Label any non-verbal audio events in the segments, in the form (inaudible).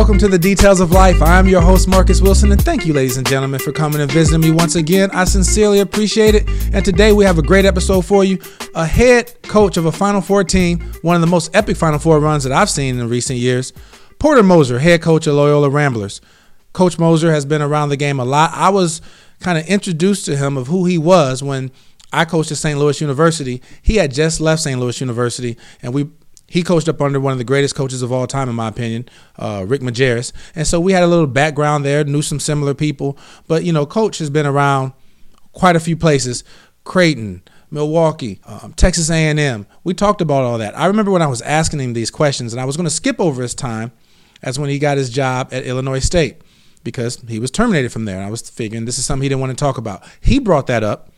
Welcome to the Details of Life. I'm your host, Marcus Wilson, and thank you, ladies and gentlemen, for coming and visiting me once again. I sincerely appreciate it. And today we have a great episode for you. A head coach of a Final Four team, one of the most epic Final Four runs that I've seen in recent years, Porter Moser, head coach of Loyola Ramblers. Coach Moser has been around the game a lot. I was kind of introduced to him of who he was when I coached at St. Louis University. He had just left St. Louis University, and we he coached up under one of the greatest coaches of all time, in my opinion, uh, Rick Majerus. And so we had a little background there, knew some similar people. But you know, Coach has been around quite a few places, Creighton, Milwaukee, um, Texas A&M. We talked about all that. I remember when I was asking him these questions, and I was going to skip over his time as when he got his job at Illinois State because he was terminated from there. And I was figuring this is something he didn't want to talk about. He brought that up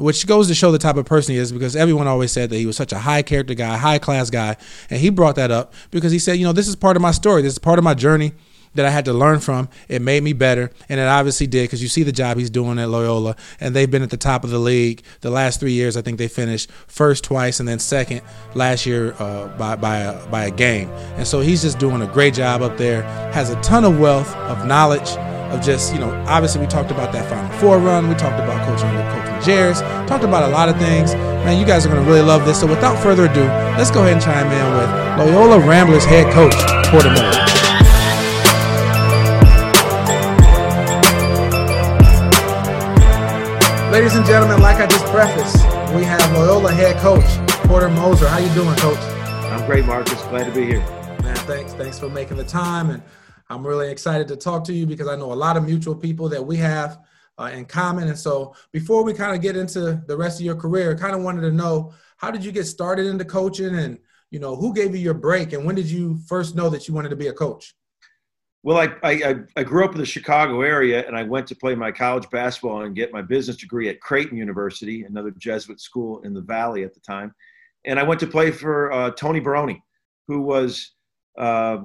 which goes to show the type of person he is because everyone always said that he was such a high character guy, high class guy. And he brought that up because he said, you know, this is part of my story. This is part of my journey that I had to learn from. It made me better, and it obviously did because you see the job he's doing at Loyola, and they've been at the top of the league the last three years. I think they finished first twice and then second last year uh, by by a, by a game. And so he's just doing a great job up there. Has a ton of wealth of knowledge of just, you know, obviously we talked about that Final Four run. We talked about coaching Majerus. Talked about a lot of things. Man, you guys are going to really love this. So without further ado, let's go ahead and chime in with Loyola Ramblers head coach, Porter Moser. Ladies and gentlemen, like I just prefaced, we have Loyola head coach, Porter Moser. How you doing, coach? I'm great, Marcus. Glad to be here. Man, thanks. Thanks for making the time. And I'm really excited to talk to you because I know a lot of mutual people that we have uh, in common. And so, before we kind of get into the rest of your career, kind of wanted to know how did you get started into coaching, and you know who gave you your break, and when did you first know that you wanted to be a coach? Well, I, I, I grew up in the Chicago area, and I went to play my college basketball and get my business degree at Creighton University, another Jesuit school in the Valley at the time. And I went to play for uh, Tony Barone, who was uh,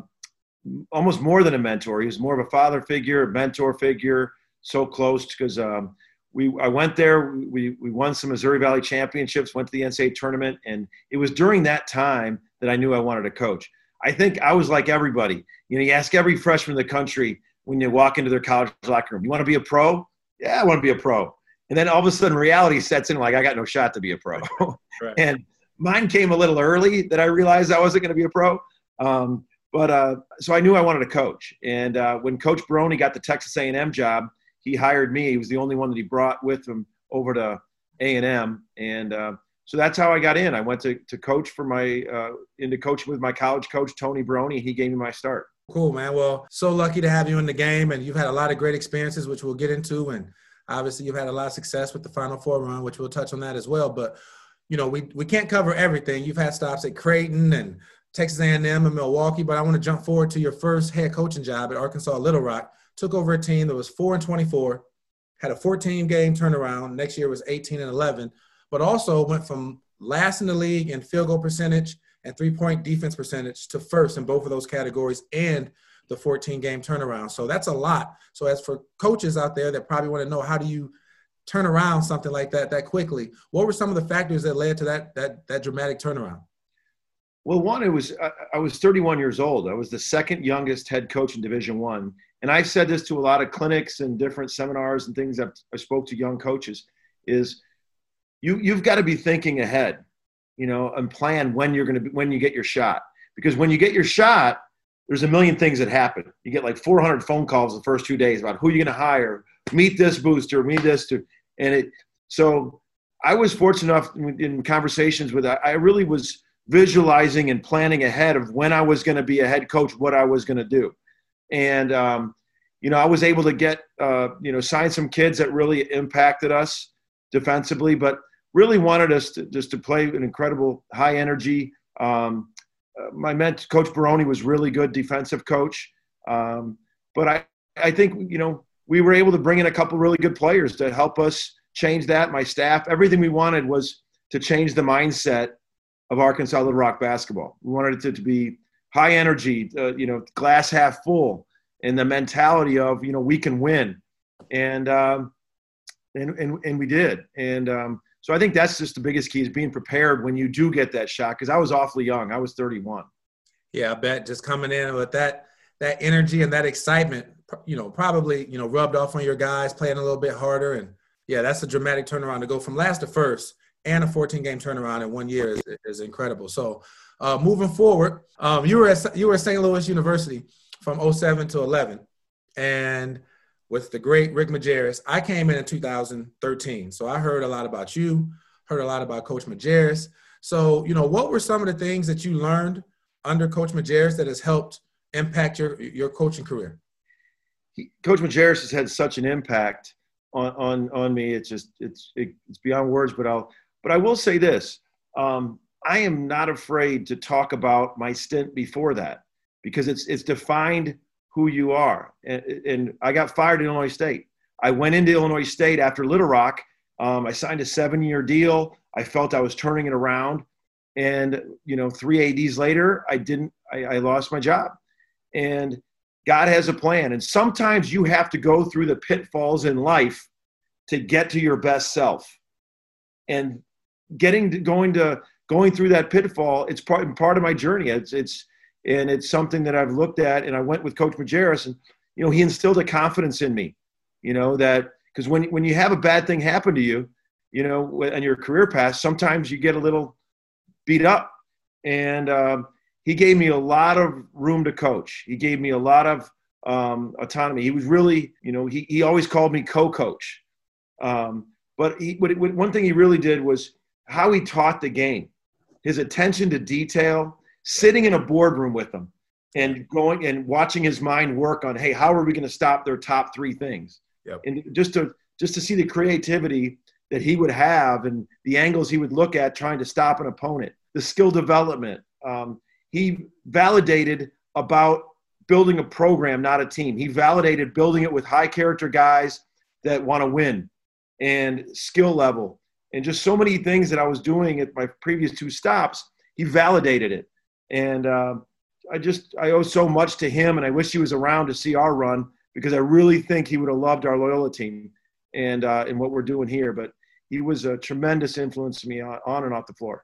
almost more than a mentor. He was more of a father figure, a mentor figure, so close because um, we I went there. We we won some Missouri Valley championships, went to the NCAA tournament, and it was during that time that I knew I wanted to coach. I think I was like everybody. You know, you ask every freshman in the country when you walk into their college locker room, "You want to be a pro?" Yeah, I want to be a pro. And then all of a sudden, reality sets in. Like I got no shot to be a pro. (laughs) Right. and mine came a little early that I realized I wasn't going to be a pro. Um, but uh, so I knew I wanted to coach. And uh, when Coach Barone got the Texas A&M job, he hired me. He was the only one that he brought with him over to A&M, and uh, so that's how I got in. I went to, to coach for my uh, into coaching with my college coach Tony Barone. He gave me my start. Cool, man. Well, so lucky to have you in the game, and you've had a lot of great experiences, which we'll get into, and obviously you've had a lot of success with the Final Four run, which we'll touch on that as well. But you know, we we can't cover everything. You've had stops at Creighton and Texas A&M and Milwaukee, but I want to jump forward to your first head coaching job at Arkansas Little Rock. Took over a team that was four and 24, had a 14 game turnaround. Next year was 18 and 11, but also went from last in the league in field goal percentage and three point defense percentage to first in both of those categories and the 14 game turnaround. So that's a lot. So as for coaches out there that probably want to know how do you turn around something like that that quickly, what were some of the factors that led to that that that dramatic turnaround? Well, one, it was I, I, was 31 years old. I was the second youngest head coach in Division One, and I've said this to a lot of clinics and different seminars and things. I've, I spoke to young coaches. Is you you've got to be thinking ahead, you know, and plan when you're going to when you get your shot. Because when you get your shot, there's a million things that happen. You get like 400 phone calls the first two days about who you're going to hire, meet this booster, meet this to, and it. So I was fortunate enough in conversations with I really was visualizing and planning ahead of when I was going to be a head coach, what I was going to do. And, um, you know, I was able to get, uh, you know, sign some kids that really impacted us defensively, but really wanted us to just to play an incredible high energy. Um, uh, my ment- coach Barone, was really good defensive coach. Um, but I, I think, you know, we were able to bring in a couple really good players to help us change that. My staff, everything we wanted was to change the mindset of Arkansas Little Rock basketball. We wanted it to, be high energy, uh, you know, glass half full, and the mentality of you know we can win, and um, and and and we did. And um, so I think that's just the biggest key is being prepared when you do get that shot. Because I was awfully young. I was 31. Yeah, I bet just coming in with that that energy and that excitement, you know, probably you know rubbed off on your guys playing a little bit harder. And yeah, that's a dramatic turnaround to go from last to first and a 14 game turnaround in one year is, is incredible. So uh, moving forward, um, you were at you were at St. Louis University from 07 to 11, and with the great Rick Majerus, I came in in 2013. So I heard a lot about you, heard a lot about Coach Majerus. So you know, what were some of the things that you learned under Coach Majerus that has helped impact your your coaching career? He, Coach Majerus has had such an impact on on on me. It's just it's it, it's beyond words. But I'll but I will say this. Um, I am not afraid to talk about my stint before that because it's it's defined who you are. And, and I got fired in Illinois State. I went into Illinois State after Little Rock. Um, I signed a seven-year deal. I felt I was turning it around, and you know, three ads later, I didn't. I, I lost my job, and God has a plan. And sometimes you have to go through the pitfalls in life to get to your best self. And getting to, going to going through that pitfall, it's part part of my journey. It's it's and it's something that I've looked at. And I went with Coach Majerus, and you know he instilled a confidence in me. You know that because when when you have a bad thing happen to you, you know, on your career path, sometimes you get a little beat up. And um, he gave me a lot of room to coach. He gave me a lot of um, autonomy. He was really, you know, he, he always called me co-coach. Um, but he, what, what, one thing he really did was how he taught the game, his attention to detail, sitting in a boardroom with him and going and watching his mind work on, hey, how are we going to stop their top three things? Yep. And just to just to see the creativity that he would have and the angles he would look at trying to stop an opponent, the skill development. Um, he validated about building a program, not a team. He validated building it with high character guys that want to win and skill level and just so many things that I was doing at my previous two stops. He validated it, and uh, I just I owe so much to him, and I wish he was around to see our run because I really think he would have loved our Loyola team and uh, and what we're doing here. But he was a tremendous influence to me on, on and off the floor.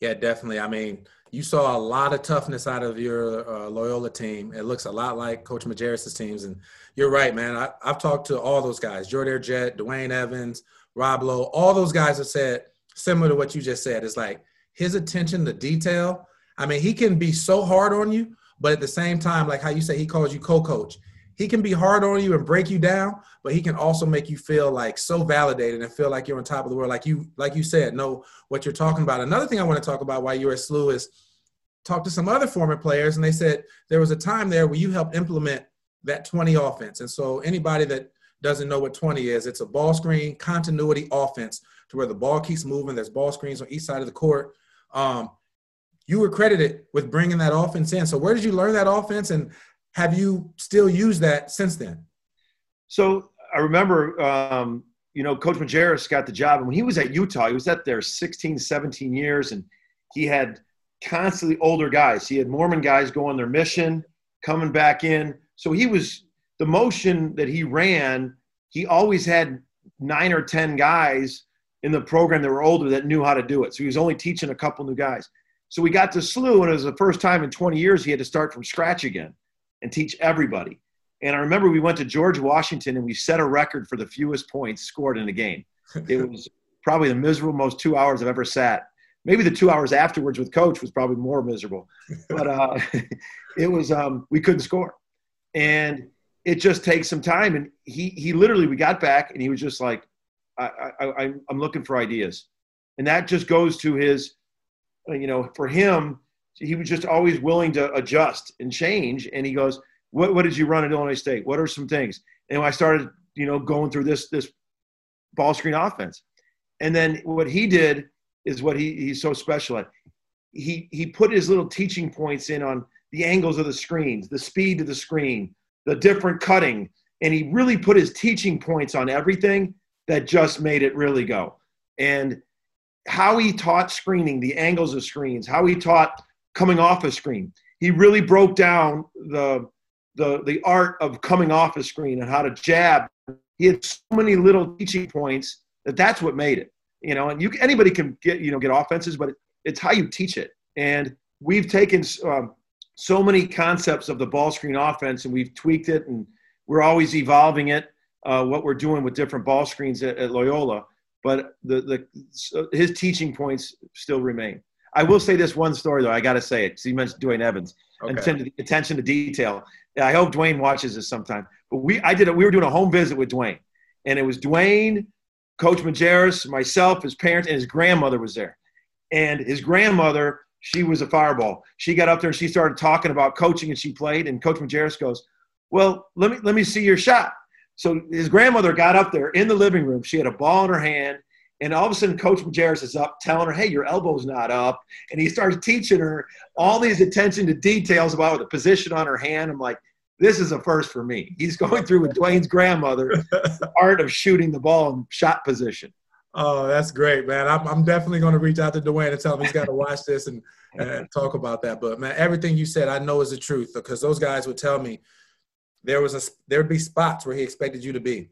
Yeah, definitely. I mean, you saw a lot of toughness out of your uh, Loyola team. It looks a lot like Coach Majerus' teams, and you're right, man. I, have talked to all those guys: Jordan Jett, Dwayne Evans, Rob Loe, all those guys have said similar to what you just said. It's like his attention to detail. I mean, he can be so hard on you, but at the same time, like how you say he calls you co-coach. He can be hard on you and break you down, but he can also make you feel like so validated and feel like you're on top of the world. Like you, like you said, know what you're talking about. Another thing I want to talk about while you're at SLU is talk to some other former players, and they said there was a time there where you helped implement that 20 offense. And so anybody that doesn't know what 20 is, it's a ball screen continuity offense to where the ball keeps moving. There's ball screens on each side of the court. Um, you were credited with bringing that offense in. So where did you learn that offense, and have you still used that since then? So I remember, um, you know, Coach Majerus got the job, and when he was at Utah, he was at there 16, 17 years, and he had constantly older guys. He had Mormon guys go on their mission, coming back in. So he was the motion that he ran, he always had nine or 10 guys in the program that were older that knew how to do it. So he was only teaching a couple new guys. So we got to SLU, and it was the first time in 20 years he had to start from scratch again and teach everybody. And I remember we went to George Washington and we set a record for the fewest points scored in a game. It (laughs) was probably the miserable most two hours I've ever sat. Maybe the two hours afterwards with coach was probably more miserable, but uh, (laughs) it was um, we couldn't score, and it just takes some time. And he he literally we got back and he was just like, I, I, I'm looking for ideas, and that just goes to his, uh, you know, for him, he was just always willing to adjust and change. And he goes, what what did you run at Illinois State? What are some things? And I started, you know, going through this this ball screen offense, and then what he did is what he, he's so special at. He he put his little teaching points in on the angles of the screens, the speed of the screen, the different cutting, and he really put his teaching points on everything that just made it really go. And how he taught screening, the angles of screens, how he taught coming off a screen. He really broke down the the the art of coming off a screen and how to jab. He had so many little teaching points that that's what made it. You know, and you anybody can get you know get offenses, but it's how you teach it. And we've taken um, so many concepts of the ball screen offense, and we've tweaked it, and we're always evolving it. Uh, what we're doing with different ball screens at, at Loyola, but the the his teaching points still remain. I will say this one story though. I got to say it. because you mentioned Dwayne Evans. Okay. Attention, to, attention to detail. I hope Dwayne watches this sometime. But we, I did it. We were doing a home visit with Dwayne, and it was Dwayne, Coach Majerus, myself, his parents, and his grandmother was there. And his grandmother, she was a fireball. She got up there and she started talking about coaching, and she played. And Coach Majerus goes, "Well, let me let me see your shot." So his grandmother got up there in the living room. She had a ball in her hand and all of a sudden, Coach Majerus is up telling her, hey, your elbow's not up. And he starts teaching her all these attention to details about the position on her hand. I'm like, this is a first for me. He's going through with Dwayne's grandmother the art of shooting the ball in shot position. Oh, that's great, man. I'm, I'm definitely going to reach out to Dwayne and tell him he's got to watch this and, (laughs) and talk about that. But, man, everything you said, I know is the truth because those guys would tell me there was a there'd be spots where he expected you to be.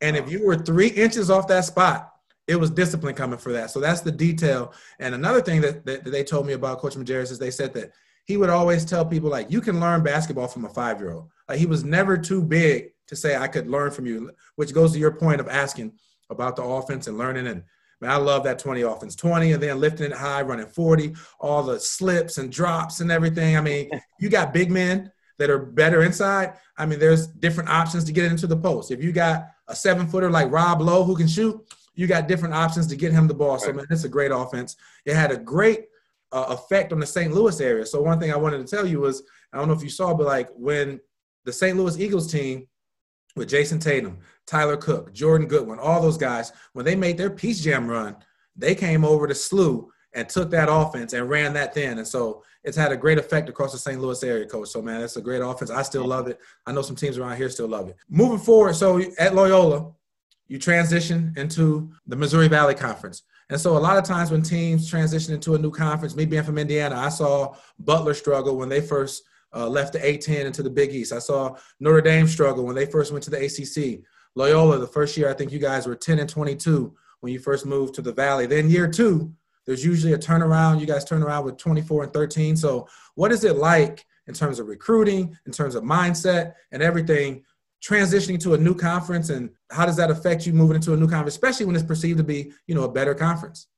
And if you were three inches off that spot, it was discipline coming for that. So that's the detail. And another thing that, that, they told me about Coach Majerus is they said that he would always tell people like, you can learn basketball from a five year old. Like he was never too big to say I could learn from you, which goes to your point of asking about the offense and learning. And man, I love that 20 offense, 20 and then lifting it high, running 40, all the slips and drops and everything. I mean, (laughs) you got big men that are better inside. I mean, there's different options to get into the post. If you got a seven footer like Rob Loe who can shoot, you got different options to get him the ball. So, man, it's a great offense. It had a great uh, effect on the St. Louis area. So, one thing I wanted to tell you was I don't know if you saw, but like when the St. Louis Eagles team with Jayson Tatum, Tyler Cook, Jordan Goodwin, all those guys, when they made their Peach Jam run, they came over to SLU and took that offense and ran that then. And so it's had a great effect across the St. Louis area, coach. So, man, it's a great offense. I still love it. I know some teams around here still love it. Moving forward, so at Loyola, you transition into the Missouri Valley Conference. And so a lot of times when teams transition into a new conference, me being from Indiana, I saw Butler struggle when they first uh, left the A10 into the Big East. I saw Notre Dame struggle when they first went to the ACC. Loyola, the first year, I think you guys were 10 and 22 when you first moved to the Valley. Then year two, there's usually a turnaround. You guys turn around with 24 and 13. So what is it like in terms of recruiting, in terms of mindset and everything transitioning to a new conference and how does that affect you moving into a new conference, especially when it's perceived to be, you know, a better conference?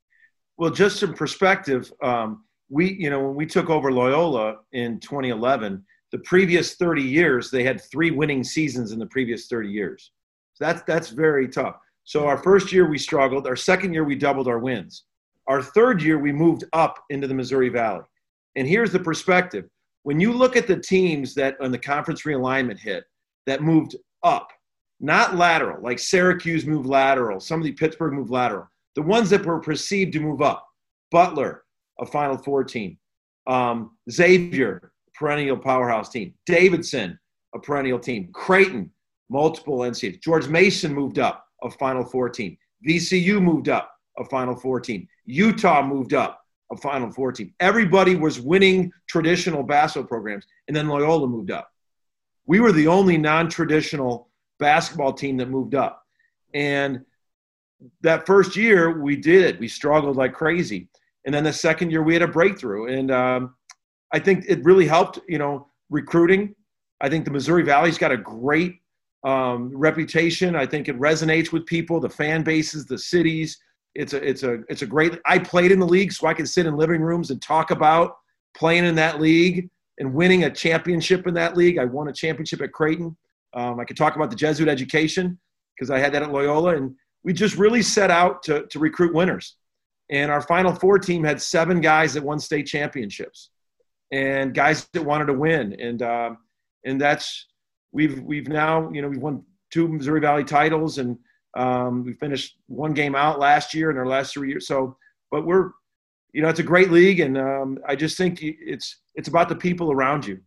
Well, just some perspective, um, we, you know, when we took over Loyola in 2011, the previous 30 years, they had three winning seasons in the previous 30 years. That's, that's very tough. So our first year we struggled. Our second year we doubled our wins. Our third year we moved up into the Missouri Valley. And here's the perspective. When you look at the teams that on the conference realignment hit, that moved up, not lateral, like Syracuse moved lateral, some of the Pittsburgh moved lateral. The ones that were perceived to move up, Butler, a Final Four team, um, Xavier, perennial powerhouse team, Davidson, a perennial team, Creighton, multiple NCAAs, George Mason moved up, a Final Four team, VCU moved up, a Final Four team, Utah moved up, a Final Four team. Everybody was winning traditional basketball programs, and then Loyola moved up. We were the only non-traditional basketball team that moved up. And that first year we did. We struggled like crazy. And then the second year we had a breakthrough. And um, i think it really helped you know recruiting. I think the missouri valley's got a great um, reputation i think it resonates with people the fan bases the cities it's a it's a it's a great i played in the league so i can sit in living rooms and talk about playing in that league and winning a championship in that league. I won a championship at Creighton. Um, I could talk about the Jesuit education because I had that at Loyola. And we just really set out to, to recruit winners. And our Final Four team had seven guys that won state championships and guys that wanted to win. And, uh, and that's, we've, we've now, you know, we've won two Missouri Valley titles and um, we finished one game out last year in our last three years. So, but we're, you know, it's a great league. And um, I just think it's, it's about the people around you.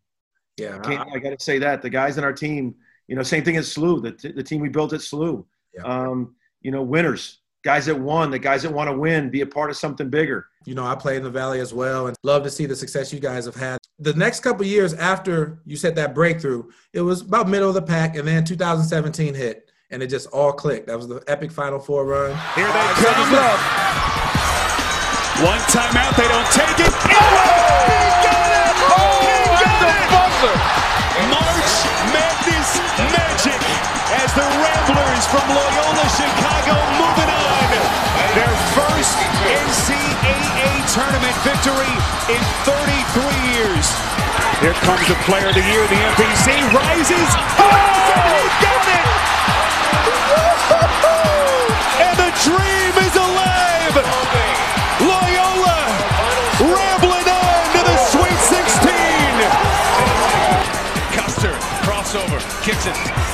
Yeah, I, I got to say that the guys in our team, you know, same thing as SLU, the, t- the team we built at SLU. Yeah. Um, you know, winners, guys that won, the guys that want to win, be a part of something bigger. You know, I played in the Valley as well, and love to see the success you guys have had. The next couple years after you set that breakthrough, it was about middle of the pack, and then 2017 hit, and it just all clicked. That was the epic Final Four run. Here they come. Up. One timeout, they don't take it. Oh! My God! Oh King Jay Butler, March Madness Magic as the Ramblers from Loyola Chicago moving on. Their first NCAA tournament victory in 33 years. Here comes the player of the year, the MVC rises. Oh, he got it! And the dream is alive! Loyola rambling on to the Sweet 16! Custer, crossover, kicks it.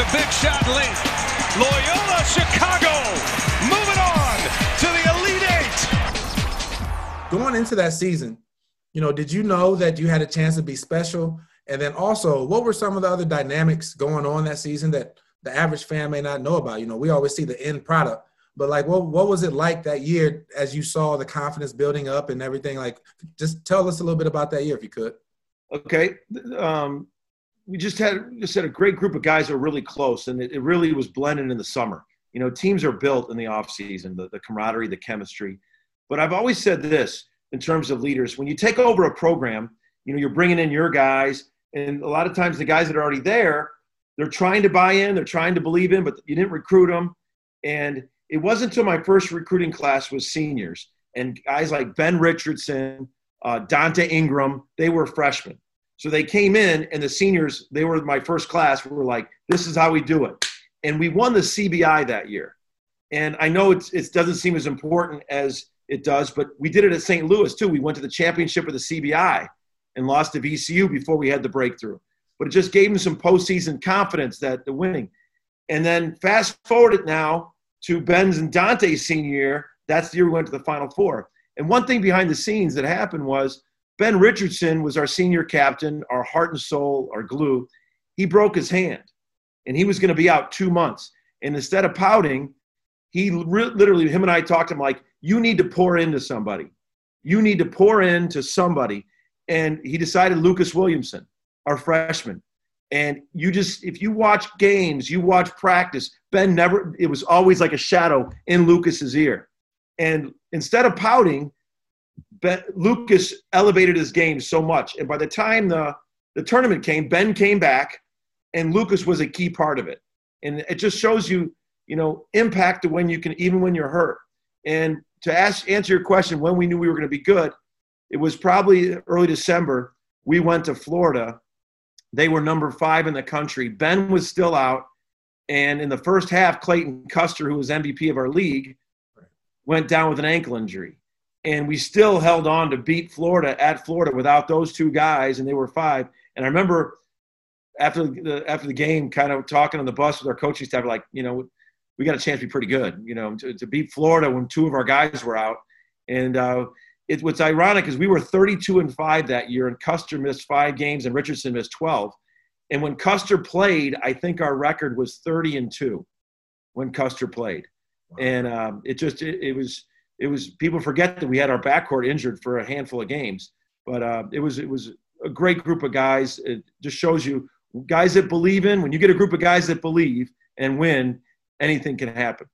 Somebody is hitting a big shot late. Loyola Chicago moving on to the Elite Eight. Going into that season, you know, did you know that you had a chance to be special? And then also, what were some of the other dynamics going on that season that the average fan may not know about? You know, we always see the end product, but like, what what was it like that year as you saw the confidence building up and everything? Like, just tell us a little bit about that year if you could. Okay, um, we just had just had a great group of guys that were really close, and it, it really was blending in the summer. You know, teams are built in the off season, the, the camaraderie, the chemistry. But I've always said this in terms of leaders: when you take over a program, you know, you're bringing in your guys, and a lot of times the guys that are already there, they're trying to buy in, they're trying to believe in, but you didn't recruit them. And it wasn't until my first recruiting class was seniors and guys like Ben Richardson, uh, Donte Ingram, they were freshmen. So they came in, and the seniors, they were my first class. We were like, this is how we do it. And we won the CBI that year. And I know it doesn't seem as important as it does, but we did it at St. Louis too. We went to the championship of the CBI and lost to VCU before we had the breakthrough. But it just gave them some postseason confidence that the winning. And then fast forward it now to Ben's and Donte's senior year. That's the year we went to the Final Four. And one thing behind the scenes that happened was Ben Richardson was our senior captain, our heart and soul, our glue. He broke his hand and he was going to be out two months. And instead of pouting, he re- literally, him and I talked to him like, you need to pour into somebody. You need to pour into somebody. And he decided Lucas Williamson, our freshman. And you just, if you watch games, you watch practice, Ben never, it was always like a shadow in Lucas's ear. And instead of pouting, Ben, Lucas elevated his game so much. And by the time the, the tournament came, Ben came back, and Lucas was a key part of it. And it just shows you, you know, impact to when you can, even when you're hurt. And to ask, answer your question, when we knew we were going to be good, it was probably early December. We went to Florida. They were number five in the country. Ben was still out. And in the first half, Clayton Custer, who was MVP of our league, went down with an ankle injury and we still held on to beat Florida at Florida without those two guys, and they were five. And I remember after the after the game, kind of talking on the bus with our coaching staff, like, you know, we got a chance to be pretty good, you know, to, to beat Florida when two of our guys were out. And uh, it, what's ironic is we were 32 and five that year, and Custer missed five games, and Richardson missed 12. And when Custer played, I think our record was 30 and two when Custer played. Wow. And um, it just it, it was it was people forget that we had our backcourt injured for a handful of games, but uh, it was it was a great group of guys. It just shows you guys that believe in. When you get a group of guys that believe and win, anything can happen.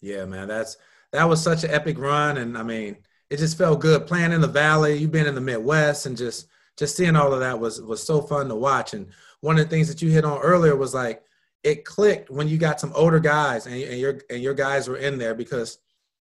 Yeah, man, that's that was such an epic run, and I mean, it just felt good playing in the Valley. You've been in the Midwest, and just just seeing all of that was was so fun to watch. And one of the things that you hit on earlier was like it clicked when you got some older guys and, and your and your guys were in there because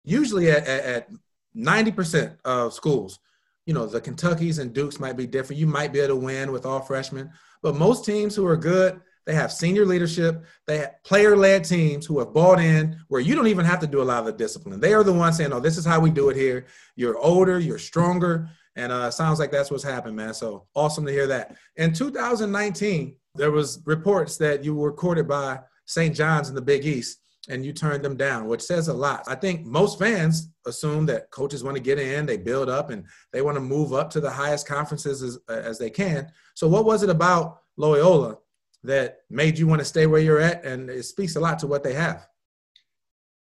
usually at, at 90% of schools, you know, the Kentuckies and Dukes might be different. You might be able to win with all freshmen, but most teams who are good, they have senior leadership. They have player-led teams who have bought in, where you don't even have to do a lot of the discipline. They are the ones saying, "Oh, this is how we do it here." You're older, you're stronger, and uh, sounds like that's what's happened, man. So awesome to hear that. In 2019, there was reports that you were courted by St. John's in the Big East and you turned them down, which says a lot. I think most fans assume that coaches want to get in, they build up, and they want to move up to the highest conferences as, as they can. So, what was it about Loyola that made you want to stay where you're at? And it speaks a lot to what they have.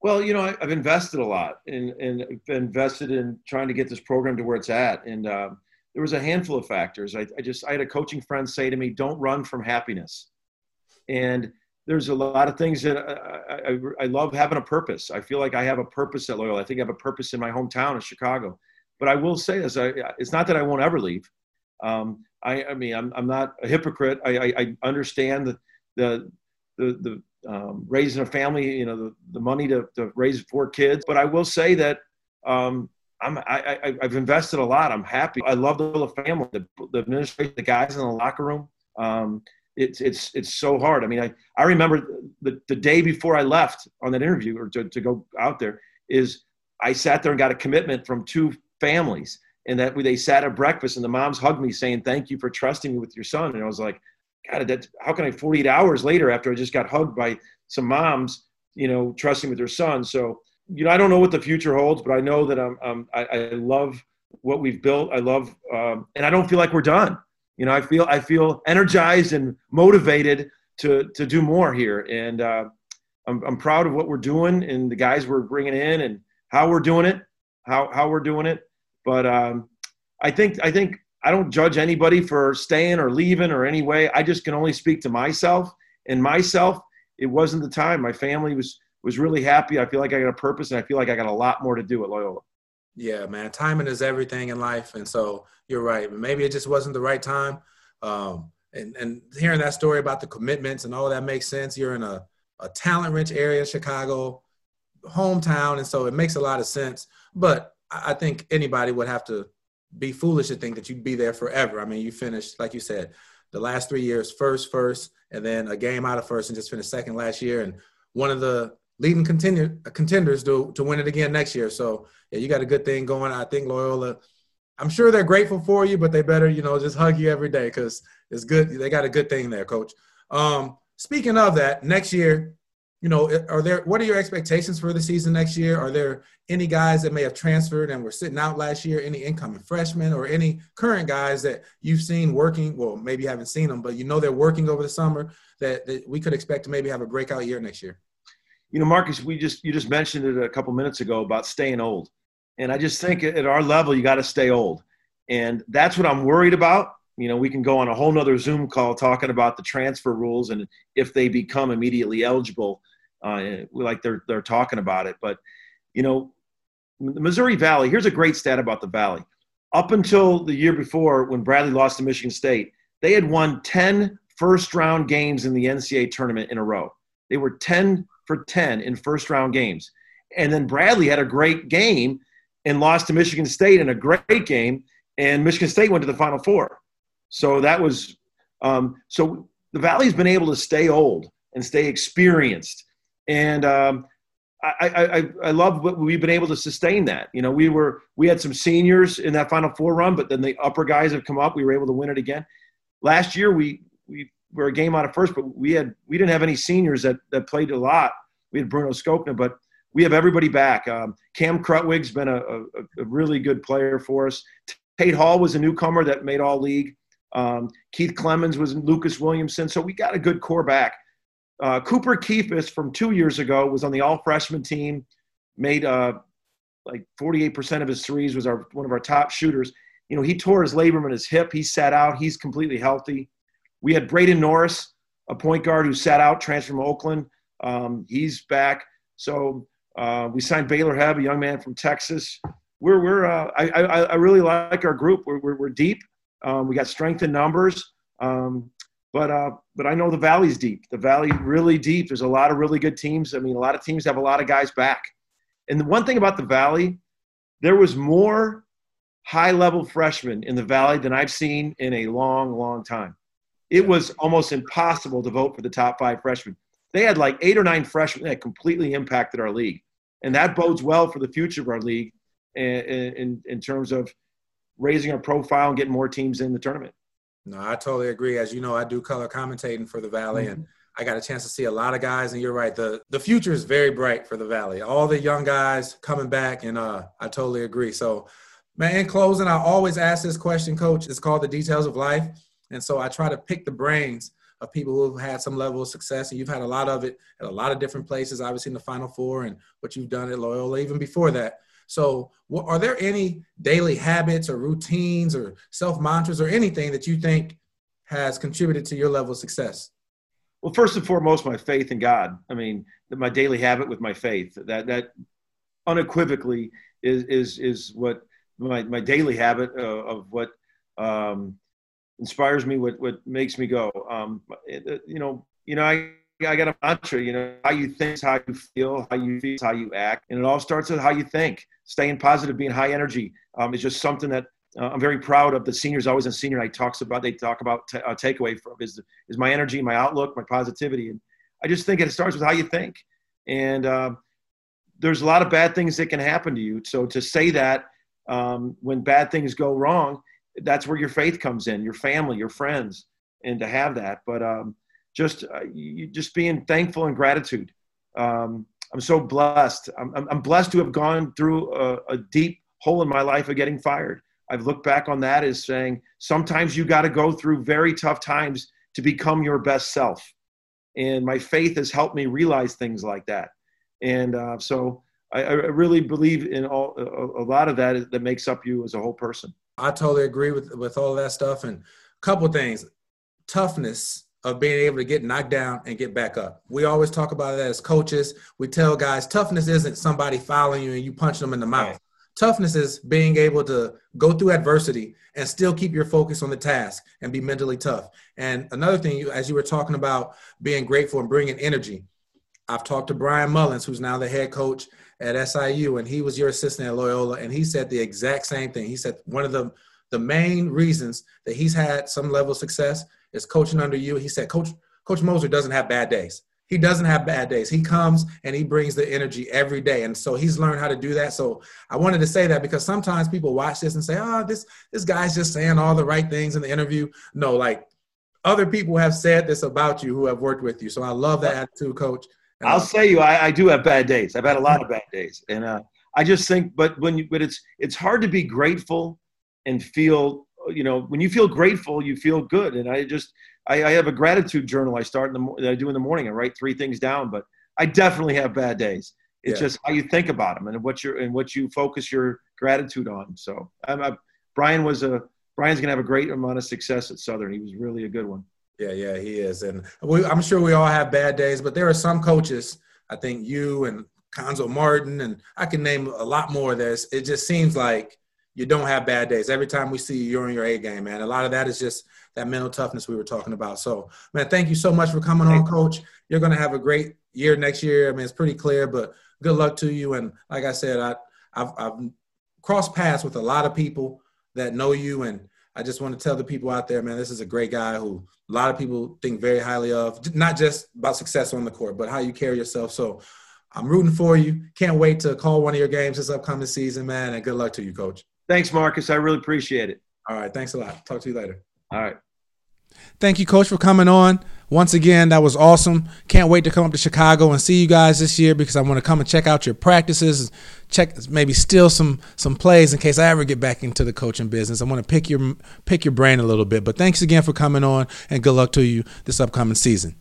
Well, you know, I, have invested a lot and and invested in trying to get this program to where it's at. And uh, there was a handful of factors. I, I just I had a coaching friend say to me, "Don't run from happiness," and there's a lot of things that I, I, I, love having a purpose. I feel like I have a purpose at Loyola. I think I have a purpose in my hometown of Chicago. But I will say this: I, it's not that I won't ever leave. Um, I, I, mean, I'm, I'm not a hypocrite. I, I understand the the the, the um, raising a family, you know, the, the money to, to raise four kids. But I will say that um, I'm I, have invested a lot. I'm happy. I love the family, the, the administration, the guys in the locker room. Um, it's it's it's so hard. I mean, I, I remember the, the day before I left on that interview or to, to go out there is I sat there and got a commitment from two families and that they sat at breakfast and the moms hugged me saying thank you for trusting me with your son. And I was like God that how can I 48 hours later after I just got hugged by some moms you know trusting with their son? So you know I don't know what the future holds but I know that I'm, I'm I, I love what we've built. I love um, and I don't feel like we're done you know, I feel I feel energized and motivated to to do more here, and uh, I'm I'm proud of what we're doing and the guys we're bringing in and how we're doing it, how how we're doing it. But um, I think I think I don't judge anybody for staying or leaving or any way. I just can only speak to myself and myself. It wasn't the time. My family was was really happy. I feel like I got a purpose, and I feel like I got a lot more to do at Loyola. Yeah, man. Timing is everything in life, and so you're right. Maybe it just wasn't the right time. Um, and and hearing that story about the commitments and all that makes sense. You're in a a talent rich area, Chicago, hometown, and so it makes a lot of sense. But I think anybody would have to be foolish to think that you'd be there forever. I mean, you finished like you said, the last three years first, first, and then a game out of first, and just finished second last year, and one of the leading contender, contenders to, to win it again next year. So yeah, you got a good thing going. I think Loyola, I'm sure they're grateful for you, but they better, you know, just hug you every day because it's good. They got a good thing there, coach. Um, speaking of that, next year, you know, are there, what are your expectations for the season next year? Are there any guys that may have transferred and were sitting out last year, any incoming freshmen or any current guys that you've seen working? Well, maybe you haven't seen them, but you know, they're working over the summer that, that we could expect to maybe have a breakout year next year you know, Marcus, we just you just mentioned it a couple minutes ago about staying old, and I just think at our level you got to stay old, and that's what I'm worried about. You know, we can go on a whole nother Zoom call talking about the transfer rules and if they become immediately eligible, uh, like they're they're talking about it. But you know, the Missouri Valley. Here's a great stat about the Valley. Up until the year before, when Bradley lost to Michigan State, they had won 10 first round games in the NCAA tournament in a row. They were 10 for 10 in first round games. And then Bradley had a great game and lost to Michigan State in a great game, and Michigan State went to the Final Four. So that was um, so the Valley's been able to stay old and stay experienced, and um, I, I, I love what we've been able to sustain that. You know, we were we had some seniors in that Final Four run, but then the upper guys have come up. We were able to win it again. Last year, we we were a game out of first, but we had we didn't have any seniors that that played a lot. We had Bruno Skokna, but we have everybody back. Um, Cam Krutwig's been a, a, a, really good player for us. Tate Hall was a newcomer that made all league. Um, Keith Clemons was Lucas Williamson. So we got a good core back. Uh, Cooper Kaifes from two years ago was on the all freshman team, made uh, like 48% of his threes, was our one of our top shooters. You know, he tore his labrum in his hip. He sat out. He's completely healthy. We had Braden Norris, a point guard who sat out, transferred from Oakland. Um, he's back. So uh, we signed Baylor Hebb, a young man from Texas. We're, we're uh, I, I, I, really like our group. We're, we're, we're deep. Um, we got strength in numbers. Um, but, uh, but I know the Valley's deep. The Valley really deep. There's a lot of really good teams. I mean, a lot of teams have a lot of guys back. And the one thing about the Valley, there was more high level freshmen in the Valley than I've seen in a long, long time it was almost impossible to vote for the top five freshmen. They had like eight or nine freshmen that completely impacted our league. And that bodes well for the future of our league in, in, in terms of raising our profile and getting more teams in the tournament. No, I totally agree. As you know, I do color commentating for the Valley, mm-hmm. and I got a chance to see a lot of guys. And you're right, the the future is very bright for the Valley. All the young guys coming back, and uh, I totally agree. So, man, in closing, I always ask this question, Coach. It's called the details of life. And so I try to pick the brains of people who've had some level of success, and you've had a lot of it at a lot of different places, obviously in the Final Four and what you've done at Loyola, even before that. So, are there any daily habits or routines or self mantras or anything that you think has contributed to your level of success? well, first and foremost, my faith in God. I mean, my daily habit with my faith. That that unequivocally is is is what my my daily habit of, of what um, inspires me. What what makes me go. Um, you know, you know, I I got a mantra. You know, how you think is how you feel. How you feel how you act, and it all starts with how you think. Staying positive, being high energy, um, is just something that uh, I'm very proud of the seniors always in senior night talks about they talk about t- uh, takeaway from is is my energy, my outlook, my positivity, and I just think it starts with how you think. And uh, there's a lot of bad things that can happen to you. So to say that um, when bad things go wrong, that's where your faith comes in, your family, your friends, and to have that. But um, just uh, you, just being thankful and gratitude. Um, I'm so blessed. I'm, I'm blessed to have gone through a, a deep hole in my life of getting fired I've looked back on that as saying sometimes you got to go through very tough times to become your best self. And my faith has helped me realize things like that. And uh, so I, I, really believe in all, a, a lot of that that makes up you as a whole person. I totally agree with, with all that stuff. And a couple things toughness of being able to get knocked down and get back up. We always talk about that as coaches. We tell guys toughness isn't somebody following you and you punch them in the mouth. Right. Toughness is being able to go through adversity and still keep your focus on the task and be mentally tough. And another thing, as you were talking about being grateful and bringing energy, I've talked to Bryan Mullins, who's now the head coach at SIU, and he was your assistant at Loyola, and he said the exact same thing. He said one of the the main reasons that he's had some level of success is coaching under you. He said, Coach Coach Moser doesn't have bad days he doesn't have bad days. He comes and he brings the energy every day. And so he's learned how to do that. So I wanted to say that because sometimes people watch this and say, oh, this, this guy's just saying all the right things in the interview. No, like other people have said this about you who have worked with you. So I love that attitude, coach. And I'll say you, I, I, do have bad days. I've had a lot of bad days. And uh, I just think, but when you, but it's, it's hard to be grateful and feel, you know, when you feel grateful, you feel good. And I just, I, I have a gratitude journal I start in the I do in the morning. I write three things down, but I definitely have bad days. It's yeah. just how you think about them and what you and what you focus your gratitude on. So I'm, I, Bryan was a Bryan's gonna have a great amount of success at Southern. He was really a good one. Yeah, yeah, he is, and we, I'm sure we all have bad days, but there are some coaches. I think you and Cuonzo Martin, and I can name a lot more. Of this it just seems like you don't have bad days. Every time we see you, you're in your A game, man. A lot of that is just that mental toughness we were talking about. So, man, thank you so much for coming on, Coach. You're going to have a great year next year. I mean, it's pretty clear, but good luck to you. And like I said, I, I've, I've crossed paths with a lot of people that know you, and I just want to tell the people out there, man, this is a great guy who a lot of people think very highly of. Not just about success on the court, but how you carry yourself. So. I'm rooting for you. Can't wait to call one of your games this upcoming season, man. And good luck to you, coach. Thanks, Marcus. I really appreciate it. All right. Thanks a lot. Talk to you later. All right. Thank you, Coach, for coming on. Once again, that was awesome. Can't wait to come up to Chicago and see you guys this year because I want to come and check out your practices, check maybe steal some some plays in case I ever get back into the coaching business. I want to pick your pick your brain a little bit. But thanks again for coming on and good luck to you this upcoming season.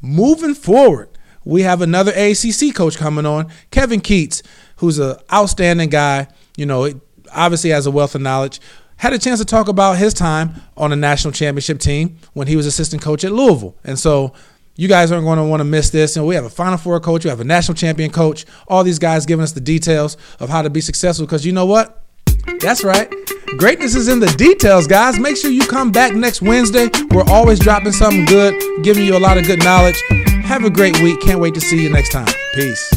Moving forward, we have another ACC coach coming on, Kevin Keatts, who's an outstanding guy. You know, obviously has a wealth of knowledge had a chance to talk about his time on the national championship team when he was assistant coach at Louisville. And so you guys aren't going to want to miss this. And we have a Final Four coach, we have a national champion coach, all these guys giving us the details of how to be successful. Because you know what? That's right. Greatness is in the details, guys. Make sure you come back next Wednesday. We're always dropping something good, giving you a lot of good knowledge. Have a great week. Can't wait to see you next time. Peace.